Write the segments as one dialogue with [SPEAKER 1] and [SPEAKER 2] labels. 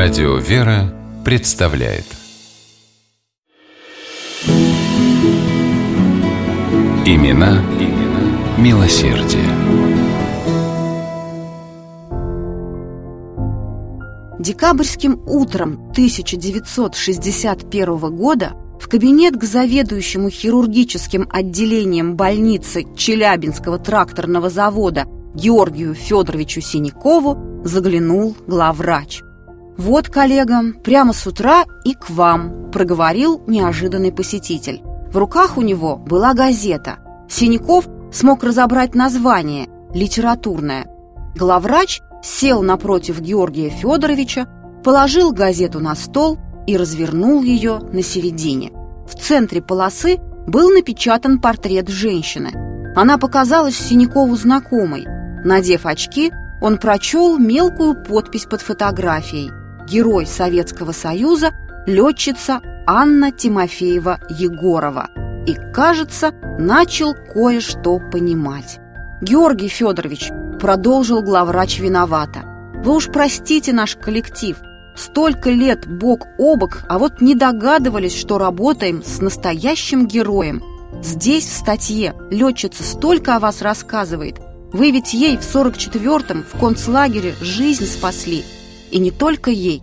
[SPEAKER 1] Радио «Вера» представляет Имена, имена милосердие.
[SPEAKER 2] Декабрьским утром 1961 года в кабинет к заведующему хирургическим отделением больницы Челябинского тракторного завода Георгию Федоровичу Синякову заглянул главврач. «Вот, коллега, прямо с утра и к вам», – проговорил неожиданный посетитель. В руках у него была газета. Синяков смог разобрать название «Литературное». Главврач сел напротив Георгия Федоровича, положил газету на стол и развернул ее на середине. В центре полосы был напечатан портрет женщины. Она показалась Синякову знакомой. Надев очки, он прочел мелкую подпись под фотографией герой Советского Союза, летчица Анна Тимофеева-Егорова и, кажется, начал кое-что понимать. «Георгий Федорович», – продолжил главврач виновата, – «вы уж простите наш коллектив. Столько лет бок о бок, а вот не догадывались, что работаем с настоящим героем. Здесь, в статье, летчица столько о вас рассказывает. Вы ведь ей в 44-м в концлагере жизнь спасли – и не только ей.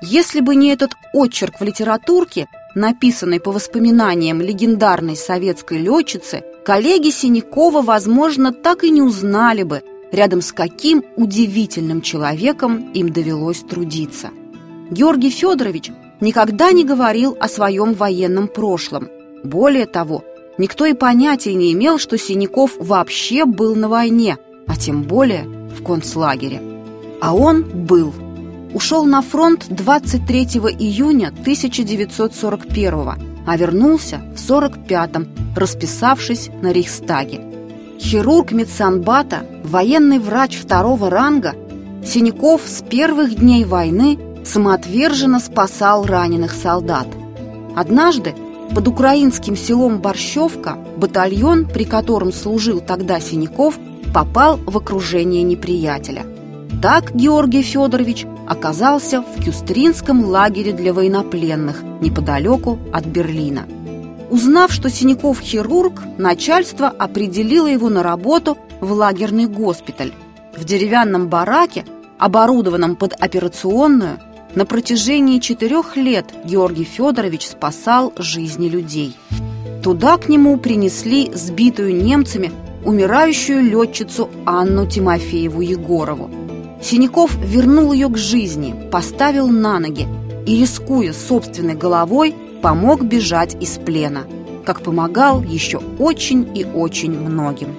[SPEAKER 2] Если бы не этот очерк в литературке, написанный по воспоминаниям легендарной советской летчицы, коллеги Синякова, возможно, так и не узнали бы, рядом с каким удивительным человеком им довелось трудиться. Георгий Федорович никогда не говорил о своем военном прошлом. Более того, никто и понятия не имел, что Синяков вообще был на войне, а тем более в концлагере. А он был. Ушел на фронт 23 июня 1941 а вернулся в 45-м, расписавшись на Рейхстаге. Хирург медсанбата, военный врач второго ранга, Синяков с первых дней войны самоотверженно спасал раненых солдат. Однажды под украинским селом Борщевка батальон, при котором служил тогда Синяков, попал в окружение неприятеля. Так Георгий Федорович оказался в Кюстринском лагере для военнопленных неподалеку от Берлина. Узнав, что Синяков хирург, начальство определило его на работу в лагерный госпиталь. В деревянном бараке, оборудованном под операционную, на протяжении четырех лет Георгий Федорович спасал жизни людей. Туда к нему принесли сбитую немцами умирающую летчицу Анну Тимофееву Егорову. Синяков вернул ее к жизни, поставил на ноги и, рискуя собственной головой, помог бежать из плена, как помогал еще очень и очень многим.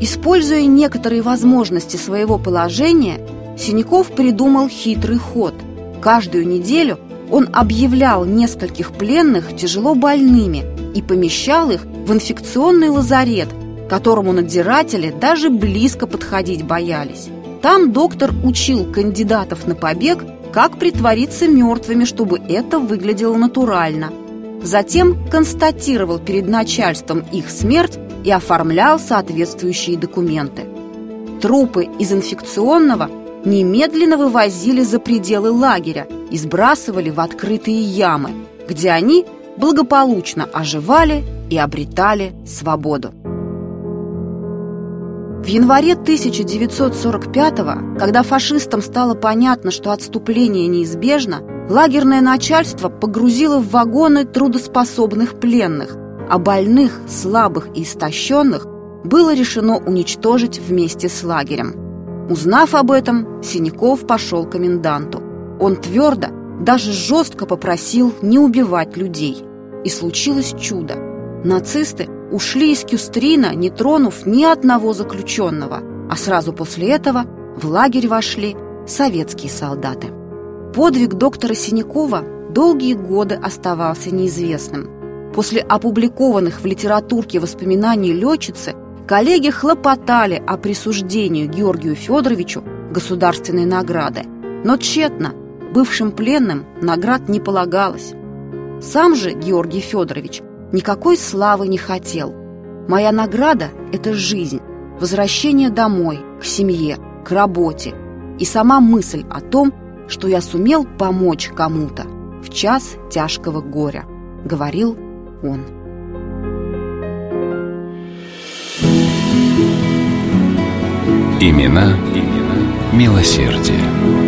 [SPEAKER 2] Используя некоторые возможности своего положения, Синяков придумал хитрый ход. Каждую неделю он объявлял нескольких пленных тяжело больными и помещал их в инфекционный лазарет – которому надзиратели даже близко подходить боялись. Там доктор учил кандидатов на побег, как притвориться мертвыми, чтобы это выглядело натурально. Затем констатировал перед начальством их смерть и оформлял соответствующие документы. Трупы из инфекционного немедленно вывозили за пределы лагеря и сбрасывали в открытые ямы, где они благополучно оживали и обретали свободу. В январе 1945-го, когда фашистам стало понятно, что отступление неизбежно, лагерное начальство погрузило в вагоны трудоспособных пленных, а больных, слабых и истощенных было решено уничтожить вместе с лагерем. Узнав об этом, Синяков пошел к коменданту. Он твердо, даже жестко попросил не убивать людей. И случилось чудо. Нацисты ушли из Кюстрина, не тронув ни одного заключенного, а сразу после этого в лагерь вошли советские солдаты. Подвиг доктора Синякова долгие годы оставался неизвестным. После опубликованных в литературке воспоминаний летчицы коллеги хлопотали о присуждении Георгию Федоровичу государственной награды, но тщетно, бывшим пленным наград не полагалось. Сам же Георгий Федорович никакой славы не хотел. Моя награда – это жизнь, возвращение домой, к семье, к работе. и сама мысль о том, что я сумел помочь кому-то в час тяжкого горя, говорил он.
[SPEAKER 1] Имена, имена милосердие.